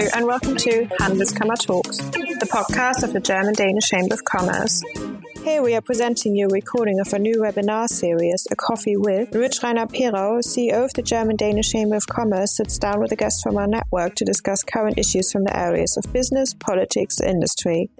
Hello, and welcome to Handelskammer Talks, the podcast of the German Danish Chamber of Commerce. Here we are presenting you a recording of a new webinar series, A Coffee With, in which Rainer Perau, CEO of the German Danish Chamber of Commerce, sits down with a guest from our network to discuss current issues from the areas of business, politics, industry.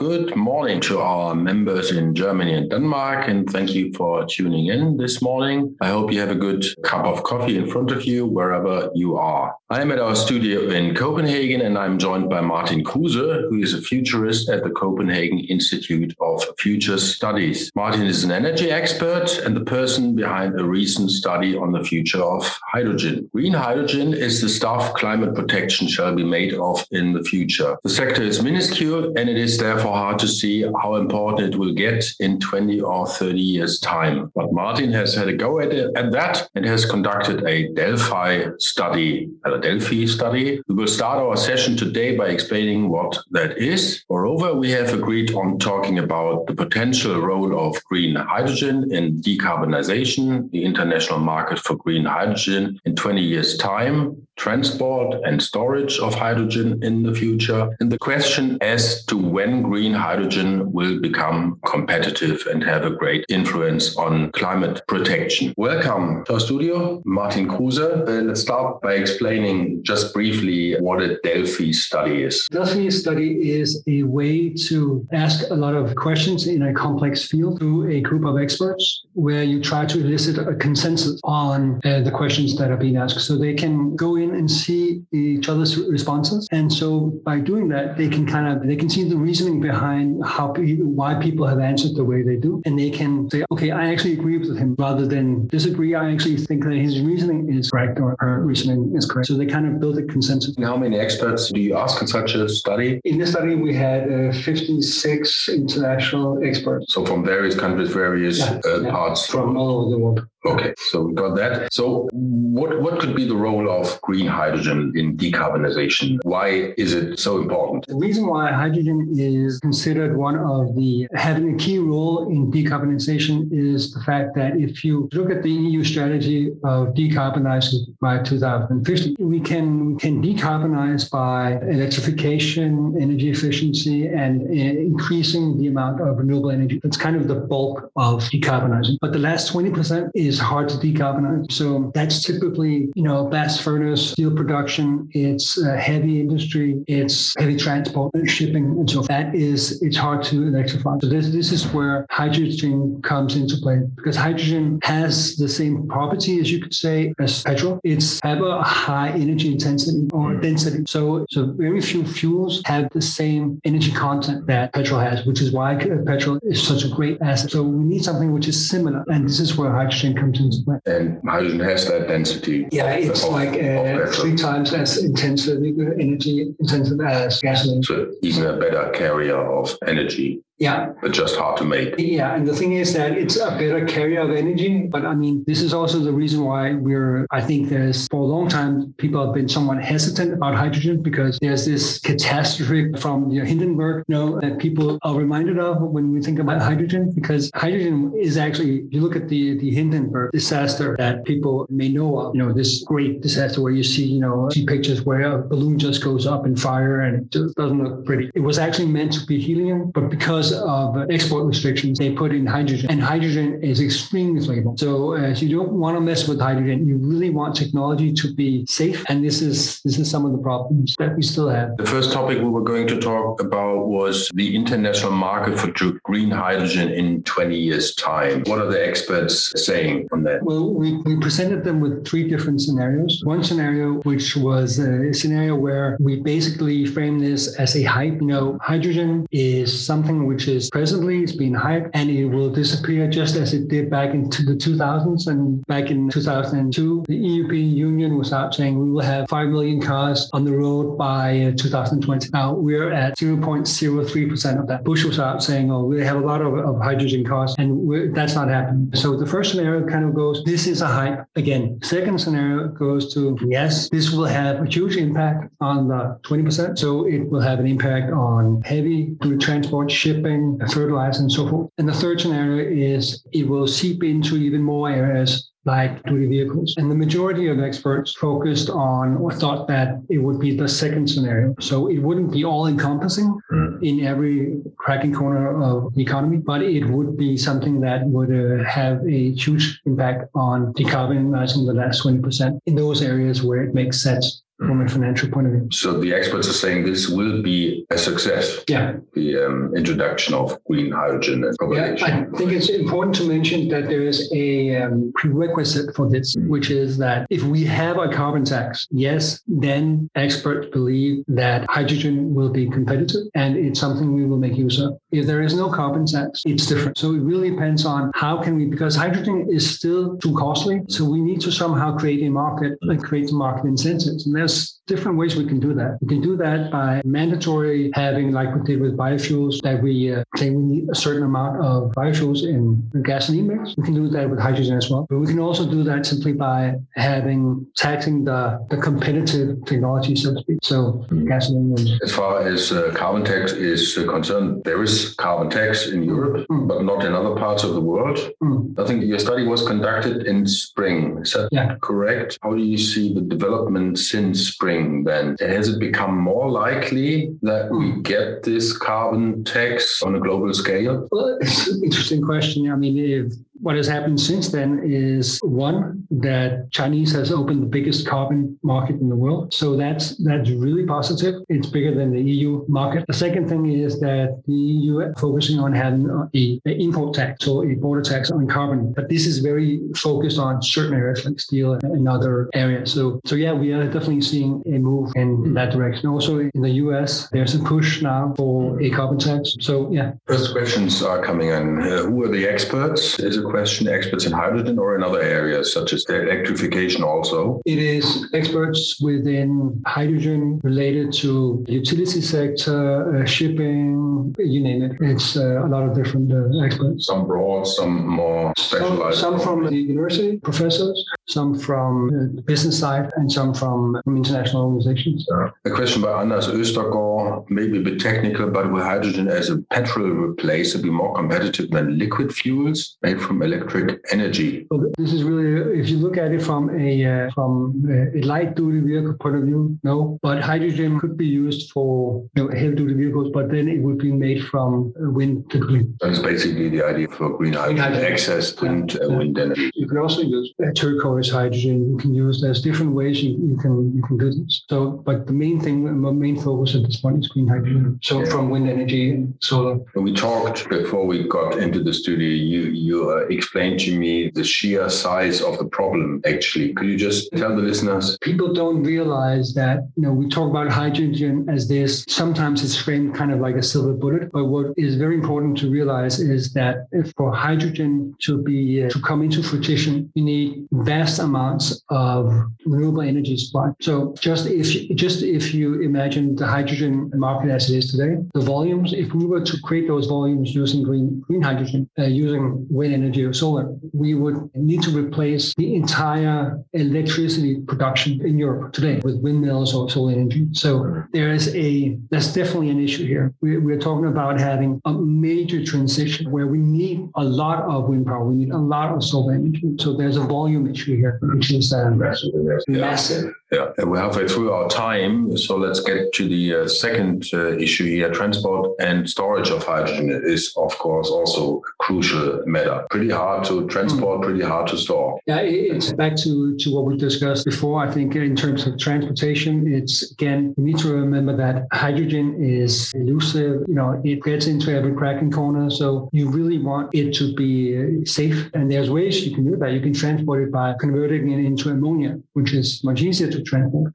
Good morning to our members in Germany and Denmark, and thank you for tuning in this morning. I hope you have a good cup of coffee in front of you wherever you are. I am at our studio in Copenhagen, and I'm joined by Martin Kruse, who is a futurist at the Copenhagen Institute of Future Studies. Martin is an energy expert and the person behind a recent study on the future of hydrogen. Green hydrogen is the stuff climate protection shall be made of in the future. The sector is minuscule, and it is therefore hard to see how important it will get in 20 or 30 years' time. But Martin has had a go at, it, at that and has conducted a Delphi study, a Delphi study. We will start our session today by explaining what that is. Moreover, we have agreed on talking about the potential role of green hydrogen in decarbonization, the international market for green hydrogen in 20 years' time, transport and storage of hydrogen in the future, and the question as to when green hydrogen will become competitive and have a great influence on climate protection. Welcome to our studio, Martin Kruse. Uh, let's start by explaining just briefly what a Delphi study is. Delphi study is a way to ask a lot of questions in a complex field to a group of experts where you try to elicit a consensus on uh, the questions that are being asked. So they can go in and see each other's responses. And so by doing that, they can kind of, they can see the reasoning behind how, why people have answered the way they do. And they can say, okay, I actually agree with him rather than disagree. I actually think that his reasoning is correct or her reasoning is correct. So they kind of build a consensus. And how many experts do you ask in such a study? In the study, we had uh, 56 international experts. So from various countries, various yeah, uh, yeah. parts. From all over the world. Okay, so we got that. So, what what could be the role of green hydrogen in decarbonization? Why is it so important? The reason why hydrogen is considered one of the having a key role in decarbonization is the fact that if you look at the EU strategy of decarbonizing by 2050, we can can decarbonize by electrification, energy efficiency, and uh, increasing the amount of renewable energy. That's kind of the bulk of decarbonizing. But the last 20% is is hard to decarbonize. So that's typically, you know, blast furnace, steel production, it's a heavy industry, it's heavy transport, shipping, and so that is, it's hard to electrify. So this, this is where hydrogen comes into play because hydrogen has the same property as you could say as petrol. It's have a high energy intensity or density. So, so very few fuels have the same energy content that petrol has, which is why petrol is such a great asset. So we need something which is similar. And this is where hydrogen comes into play. And hydrogen has that density. Yeah, it's of, like uh, three times as intensive energy intensive as gasoline. So even a better carrier of energy. Yeah. But just hard to make. Yeah. And the thing is that it's a better carrier of energy. But I mean, this is also the reason why we're, I think there's for a long time, people have been somewhat hesitant about hydrogen because there's this catastrophe from you know, Hindenburg, you know, that people are reminded of when we think about hydrogen, because hydrogen is actually, if you look at the, the Hindenburg disaster that people may know of, you know, this great disaster where you see, you know, see pictures where a balloon just goes up in fire and it just doesn't look pretty. It was actually meant to be helium, but because of export restrictions, they put in hydrogen, and hydrogen is extremely flammable. So uh, you don't want to mess with hydrogen. You really want technology to be safe, and this is this is some of the problems that we still have. The first topic we were going to talk about was the international market for green hydrogen in 20 years' time. What are the experts saying on that? Well, we, we presented them with three different scenarios. One scenario, which was a scenario where we basically frame this as a hype. You know, hydrogen is something which which is presently it's being hyped and it will disappear just as it did back into the 2000s and back in 2002 the European Union was out saying we will have 5 million cars on the road by uh, 2020 now we're at 0.03% of that. Bush was out saying oh we have a lot of, of hydrogen cars and that's not happening. So the first scenario kind of goes this is a hype again. Second scenario goes to yes this will have a huge impact on the 20% so it will have an impact on heavy transport shipping shipping, fertilizer, and so forth. And the third scenario is it will seep into even more areas like duty vehicles. And the majority of experts focused on or thought that it would be the second scenario. So it wouldn't be all encompassing mm. in every cracking corner of the economy, but it would be something that would uh, have a huge impact on decarbonizing the last 20% in those areas where it makes sense from a financial point of view. So the experts are saying this will be a success. Yeah. The um, introduction of green hydrogen and Yeah, I think it's important to mention that there is a um, prerequisite for this, mm-hmm. which is that if we have a carbon tax, yes, then experts believe that hydrogen will be competitive and it's something we will make use of. If there is no carbon tax, it's different. So it really depends on how can we, because hydrogen is still too costly. So we need to somehow create a market, like create market incentives. And there's there's different ways we can do that. We can do that by mandatory having, like we did with biofuels, that we uh, say we need a certain amount of biofuels in the gasoline mix. We can do that with hydrogen as well. But we can also do that simply by having taxing the, the competitive technology, so to speak. So mm. gasoline. And, as far as uh, carbon tax is uh, concerned, there is carbon tax in Europe, mm. but not in other parts of the world. Mm. I think your study was conducted in spring. Is that yeah. correct? How do you see the development since spring then? Has it become more likely that we hmm. get this carbon tax on a global scale? Well, it's an interesting question. I mean, if what has happened since then is one that Chinese has opened the biggest carbon market in the world. So that's that's really positive. It's bigger than the EU market. The second thing is that the EU is focusing on having a, a import tax or a border tax on carbon. But this is very focused on certain areas like steel and other areas. So so yeah, we are definitely seeing a move in that direction. Also in the US, there's a push now for a carbon tax. So yeah. First questions are coming in. Uh, who are the experts? Is it question experts in hydrogen or in other areas such as electrification also? It is experts within hydrogen related to utility sector, uh, shipping, you name it. It's uh, a lot of different uh, experts. Some broad, some more specialized. Some, some from the university professors, some from the business side, and some from, from international organizations. A question by Anders Östergaard, maybe a bit technical, but will hydrogen as a petrol replacer be more competitive than liquid fuels made from electric energy? This is really, if you look at it from a uh, from a light duty vehicle point of view, no. But hydrogen could be used for you know, heavy duty vehicles, but then it would be made from wind typically. That's basically the idea for green hydrogen, hydrogen. access to yeah. wind energy. You can also use turquoise hydrogen. You can use there's different ways you, you can you can do this. So, but the main thing, the main focus at this point is green hydrogen. So yeah. from wind energy and solar. We talked before we got into the studio. You you uh, explain to me the sheer size of the problem, actually. Could you just tell the listeners? People don't realize that, you know, we talk about hydrogen as this, sometimes it's framed kind of like a silver bullet. But what is very important to realize is that for hydrogen to be, uh, to come into fruition, you need vast amounts of renewable energy supply. So just if, just if you imagine the hydrogen market as it is today, the volumes, if we were to create those volumes using green, green hydrogen, uh, using wind energy solar, we would need to replace the entire electricity production in Europe today with windmills or solar energy. So there is a, that's definitely an issue here. We're, we're talking about having a major transition where we need a lot of wind power. We need a lot of solar energy. So there's a volume issue here, which is uh, massive. massive. Yeah, we're halfway through our time, so let's get to the uh, second uh, issue here. Transport and storage of hydrogen is, of course, also a crucial matter. Pretty hard to transport, mm. pretty hard to store. Yeah, it's back to, to what we discussed before. I think in terms of transportation, it's again, we need to remember that hydrogen is elusive. You know, it gets into every crack and corner. So you really want it to be uh, safe. And there's ways you can do that. You can transport it by converting it into ammonia, which is much easier to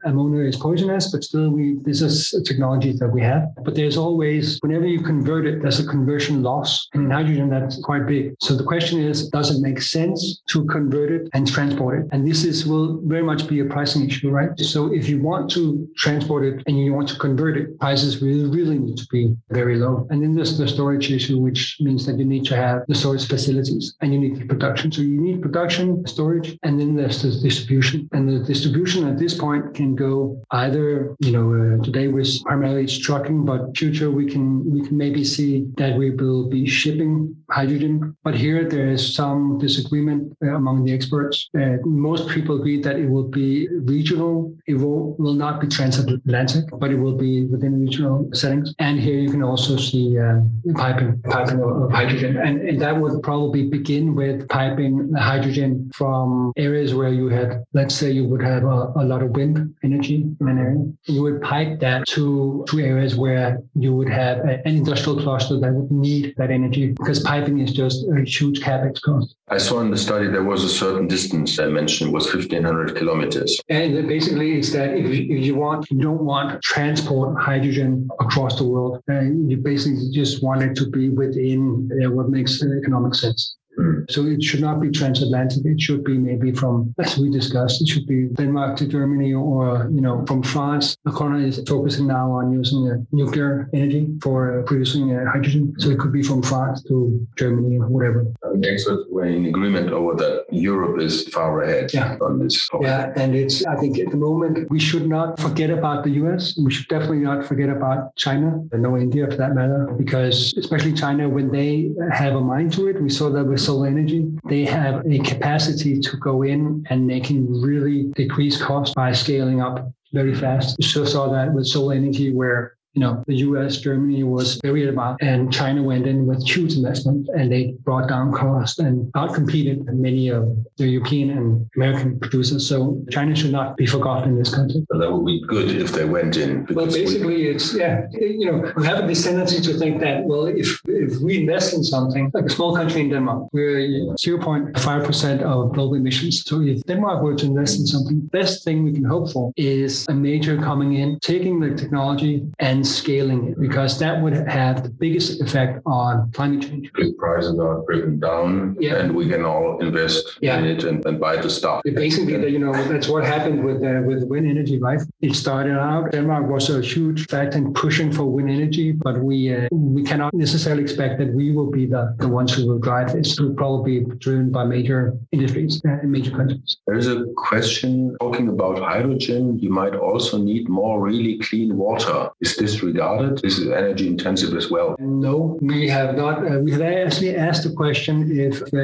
Ammonia is poisonous, but still, we this is a technology that we have. But there's always, whenever you convert it, there's a conversion loss. And in hydrogen, that's quite big. So the question is, does it make sense to convert it and transport it? And this is will very much be a pricing issue, right? So if you want to transport it and you want to convert it, prices really, really need to be very low. And then there's the storage issue, which means that you need to have the storage facilities and you need the production. So you need production, storage, and then there's the distribution. And the distribution at point can go either, you know, uh, today we're primarily trucking, but future we can we can maybe see that we will be shipping hydrogen. But here there is some disagreement uh, among the experts. Uh, most people agree that it will be regional. It will, will not be transatlantic, but it will be within regional settings. And here you can also see uh, piping piping of hydrogen, and, and that would probably begin with piping hydrogen from areas where you had, let's say, you would have a, a lot of wind energy in an area. You would pipe that to to areas where you would have a, an industrial cluster that would need that energy because piping is just a huge capex cost. I saw in the study there was a certain distance I mentioned was 1500 kilometers. And basically, it's that if you, if you want, you don't want transport hydrogen across the world. Uh, you basically just want it to be within uh, what makes economic sense. Mm. So it should not be transatlantic. It should be maybe from, as we discussed, it should be Denmark to Germany or, you know, from France. Macron is focusing now on using uh, nuclear energy for uh, producing uh, hydrogen. So it could be from France to Germany or whatever. The experts were in agreement over that Europe is far ahead yeah. on this. Topic. Yeah, and it's, I think at the moment, we should not forget about the US. We should definitely not forget about China and no India for that matter, because especially China, when they have a mind to it, we saw that with solar energy. They have a capacity to go in and they can really decrease cost by scaling up very fast. Just saw that with solar energy where you know, the US, Germany was very advanced, and China went in with huge investment and they brought down cost and outcompeted many of the European and American producers. So China should not be forgotten in this context. that would be good if they went in. Well, basically, we... it's, yeah, you know, we have a tendency to think that, well, if, if we invest in something, like a small country in Denmark, we're 0.5% of global emissions. So if Denmark were to invest in something, the best thing we can hope for is a major coming in, taking the technology and scaling it because that would have the biggest effect on climate change. If prices are driven down yeah. and we can all invest yeah. in it and, and buy the stuff. Basically, you know, that's what happened with uh, with wind energy, right? It started out, Denmark was a huge factor in pushing for wind energy, but we uh, we cannot necessarily expect that we will be the, the ones who will drive this. It will probably be driven by major industries uh, and major countries. There's a question talking about hydrogen. You might also need more really clean water. Is this disregarded? This is energy intensive as well. No, we have not. Uh, we have actually asked the question if uh,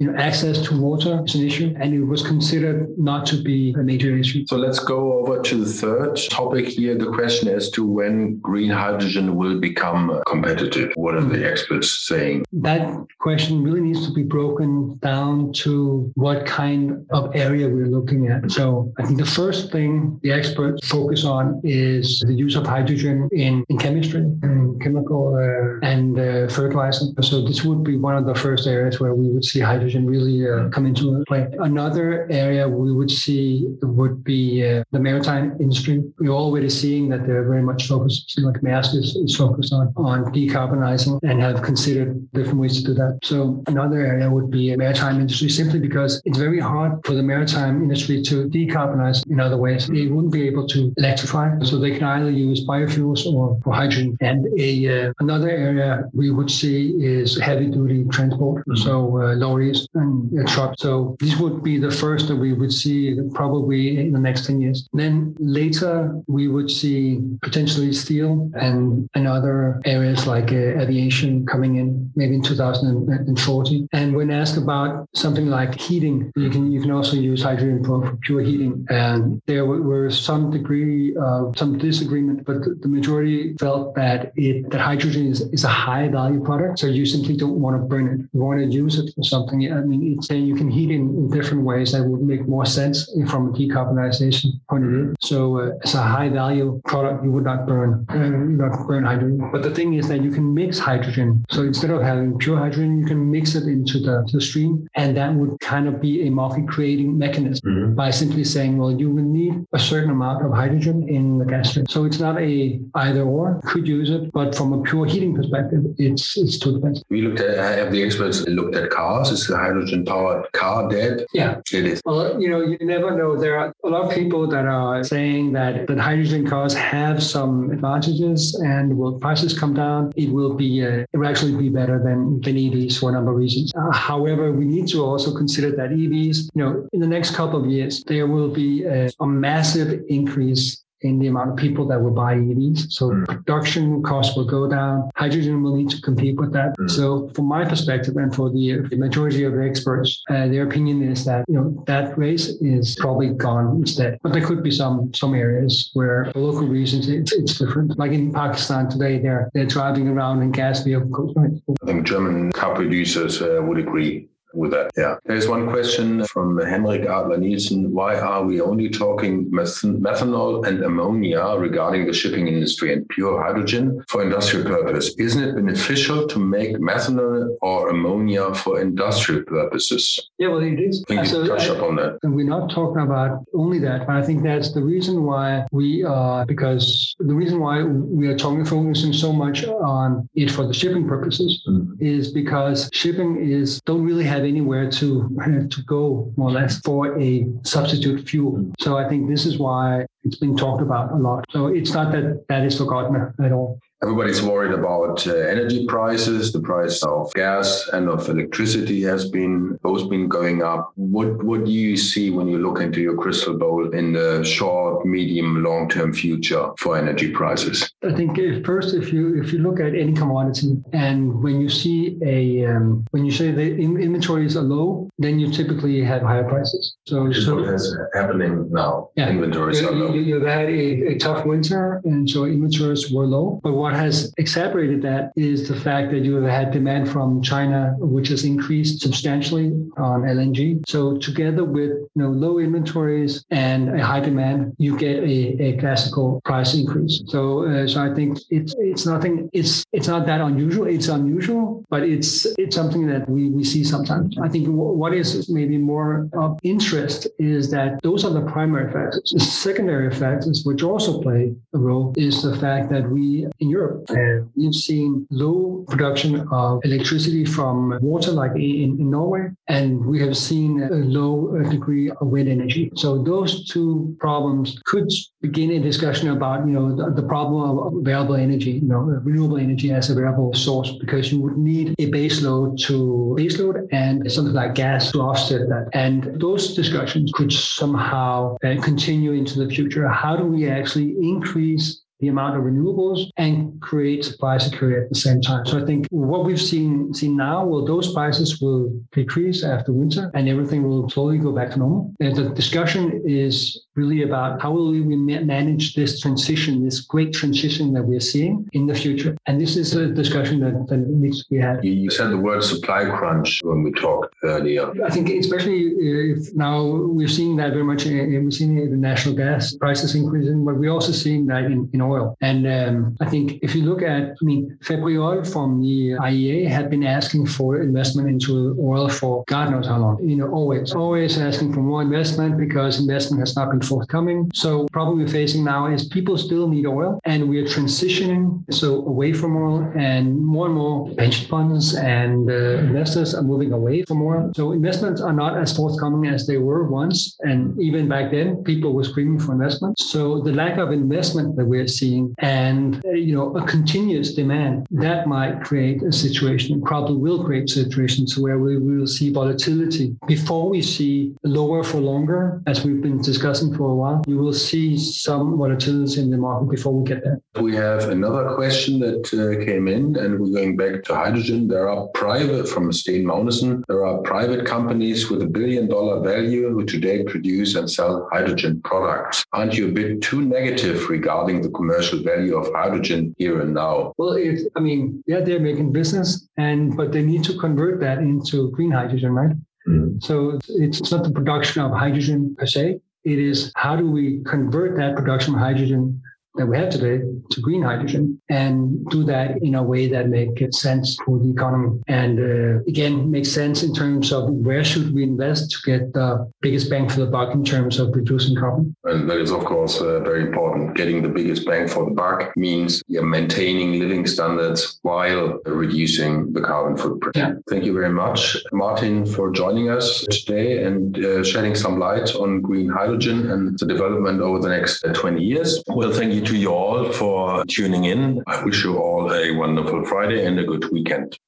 you know, access to water is an issue, and it was considered not to be a major issue. So let's go over to the third topic here. The question as to when green hydrogen will become competitive. What are the experts saying? That question really needs to be broken down to what kind of area we're looking at. So I think the first thing the experts focus on is the use of hydrogen in, in chemistry and chemical uh, and uh, fertilizer. So this would be one of the first areas where we would see hydrogen really uh, come into play. Another area we would see would be uh, the maritime industry. We're already seeing that they're very much focused, like Maersk is, is focused on, on decarbonizing and have considered different ways to do that. So another area would be maritime industry simply because it's very hard for the maritime industry to decarbonize in other ways. They wouldn't be able to electrify, so they can either use biofuels or for hydrogen. And a uh, another area we would see is heavy duty transport, mm-hmm. so uh, lorries and uh, trucks. So this would be the first that we would see probably in the next 10 years. Then later we would see potentially steel and, and other areas like uh, aviation coming in maybe in 2040. And when asked about something like heating, you can you can also use hydrogen for, for pure heating. And there were some degree of some disagreement, but the majority felt that it that hydrogen is, is a high value product. So you simply don't want to burn it. You want to use it for something. I mean, it's saying you can heat in, in different ways that would make more sense from a decarbonization point of view. So uh, as a high value product, you would not burn uh, not burn hydrogen. But the thing is that you can mix hydrogen. So instead of having pure hydrogen, you can mix it into the, the stream, and that would kind of be a market creating mechanism mm-hmm. by simply saying, well, you will need a certain amount of hydrogen in the gas stream. So it's not a either or, could use it. But from a pure heating perspective, it's it's too expensive. We looked at have the experts looked at cars? Is the hydrogen powered car dead? Yeah, it is. Well, you know, you never know. There are a lot of people that are saying that that hydrogen cars have some advantages, and will prices come down, it will be uh, it will actually be better than than EVs for a number of reasons. Uh, however, we need to also consider that EVs, you know, in the next couple of years, there will be a, a massive increase in the amount of people that will buy EVs. So mm. production costs will go down. Hydrogen will need to compete with that. Mm. So from my perspective and for the, the majority of the experts, uh, their opinion is that, you know, that race is probably gone instead. But there could be some, some areas where for local reasons it's, it's different. Like in Pakistan today, they're, they're driving around in gas vehicles. Right? I think German car producers uh, would agree with that. Yeah. There's one question from Henrik Adler Nielsen. Why are we only talking methanol and ammonia regarding the shipping industry and pure hydrogen for industrial purpose? Isn't it beneficial to make methanol or ammonia for industrial purposes? Yeah, well, it is. Can you so touch I, upon that? And we're not talking about only that, but I think that's the reason why we are, because the reason why we are talking, focusing so much on it for the shipping purposes mm. is because shipping is, don't really have have anywhere to to go more or less for a substitute fuel. So I think this is why it's been talked about a lot. So it's not that that is forgotten at all. Everybody's worried about uh, energy prices. The price of gas and of electricity has been both been going up. What what do you see when you look into your crystal ball in the short, medium, long term future for energy prices? I think if first, if you if you look at any commodity and when you see a um, when you say the inventories are low, then you typically have higher prices. So, so what is happening now. Yeah, inventories you, are low. You, have had a, a tough winter, and so inventories were low. But what has exacerbated that is the fact that you have had demand from China, which has increased substantially on LNG. So together with you know, low inventories and a high demand, you get a, a classical price increase. So, uh, so I think it's it's nothing. It's it's not that unusual. It's unusual, but it's it's something that we we see sometimes. I think what is maybe more of interest is that those are the primary factors. The secondary factors, which also play a role, is the fact that we in Europe. And we've seen low production of electricity from water, like in, in Norway, and we have seen a low degree of wind energy. So those two problems could begin a discussion about, you know, the, the problem of available energy, you know, renewable energy as a variable source, because you would need a base load to base load and something like gas to offset that. And those discussions could somehow uh, continue into the future. How do we actually increase the amount of renewables and create supply security at the same time. So I think what we've seen seen now, well, those prices will decrease after winter and everything will slowly go back to normal. And the discussion is really about how will we manage this transition, this great transition that we're seeing in the future. And this is a discussion that, that needs to be had. You said the word supply crunch when we talked earlier. I think especially if now we're seeing that very much, we're seeing the natural gas prices increasing, but we're also seeing that in, in oil. And um, I think if you look at, I mean, Fatih Birol from the IEA had been asking for investment into oil for God knows how long. You know, always, always asking for more investment because investment has not been forthcoming. So problem we're facing now is people still need oil and we're transitioning so away from oil and more and more pension funds and uh, investors are moving away from oil. So investments are not as forthcoming as they were once. And even back then, people were screaming for investment. So the lack of investment that we're seeing and, uh, you know, a continuous demand that might create a situation, and probably will create situations where we will see volatility before we see lower for longer, as we've been discussing for a while, you will see some volatility in the market before we get there. We have another question that uh, came in, and we're going back to hydrogen. There are private, from Steen Magnusson, there are private companies with a billion dollar value who today produce and sell hydrogen products. Aren't you a bit too negative regarding the commercial value of hydrogen here and now? Well, it, I mean, yeah, they're making business, and but they need to convert that into green hydrogen, right? Mm. So it's not the production of hydrogen per se, it is how do we convert that production of hydrogen that we have today to green hydrogen and do that in a way that makes sense for the economy. And uh, again, makes sense in terms of where should we invest to get the biggest bang for the buck in terms of reducing carbon. And that is, of course, uh, very important. Getting the biggest bang for the buck means yeah, maintaining living standards while reducing the carbon footprint. Yeah. Thank you very much, Martin, for joining us today and uh, shedding some light on green hydrogen and the development over the next uh, 20 years. Well, thank you to you all for tuning in. I wish you all a wonderful Friday and a good weekend.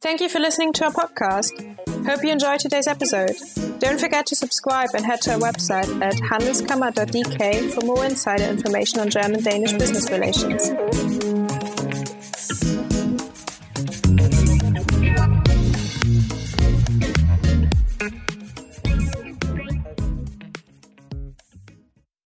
Thank you for listening to our podcast. Hope you enjoyed today's episode. Don't forget to subscribe and head to our website at handelskammer.dk for more insider information on German Danish business relations.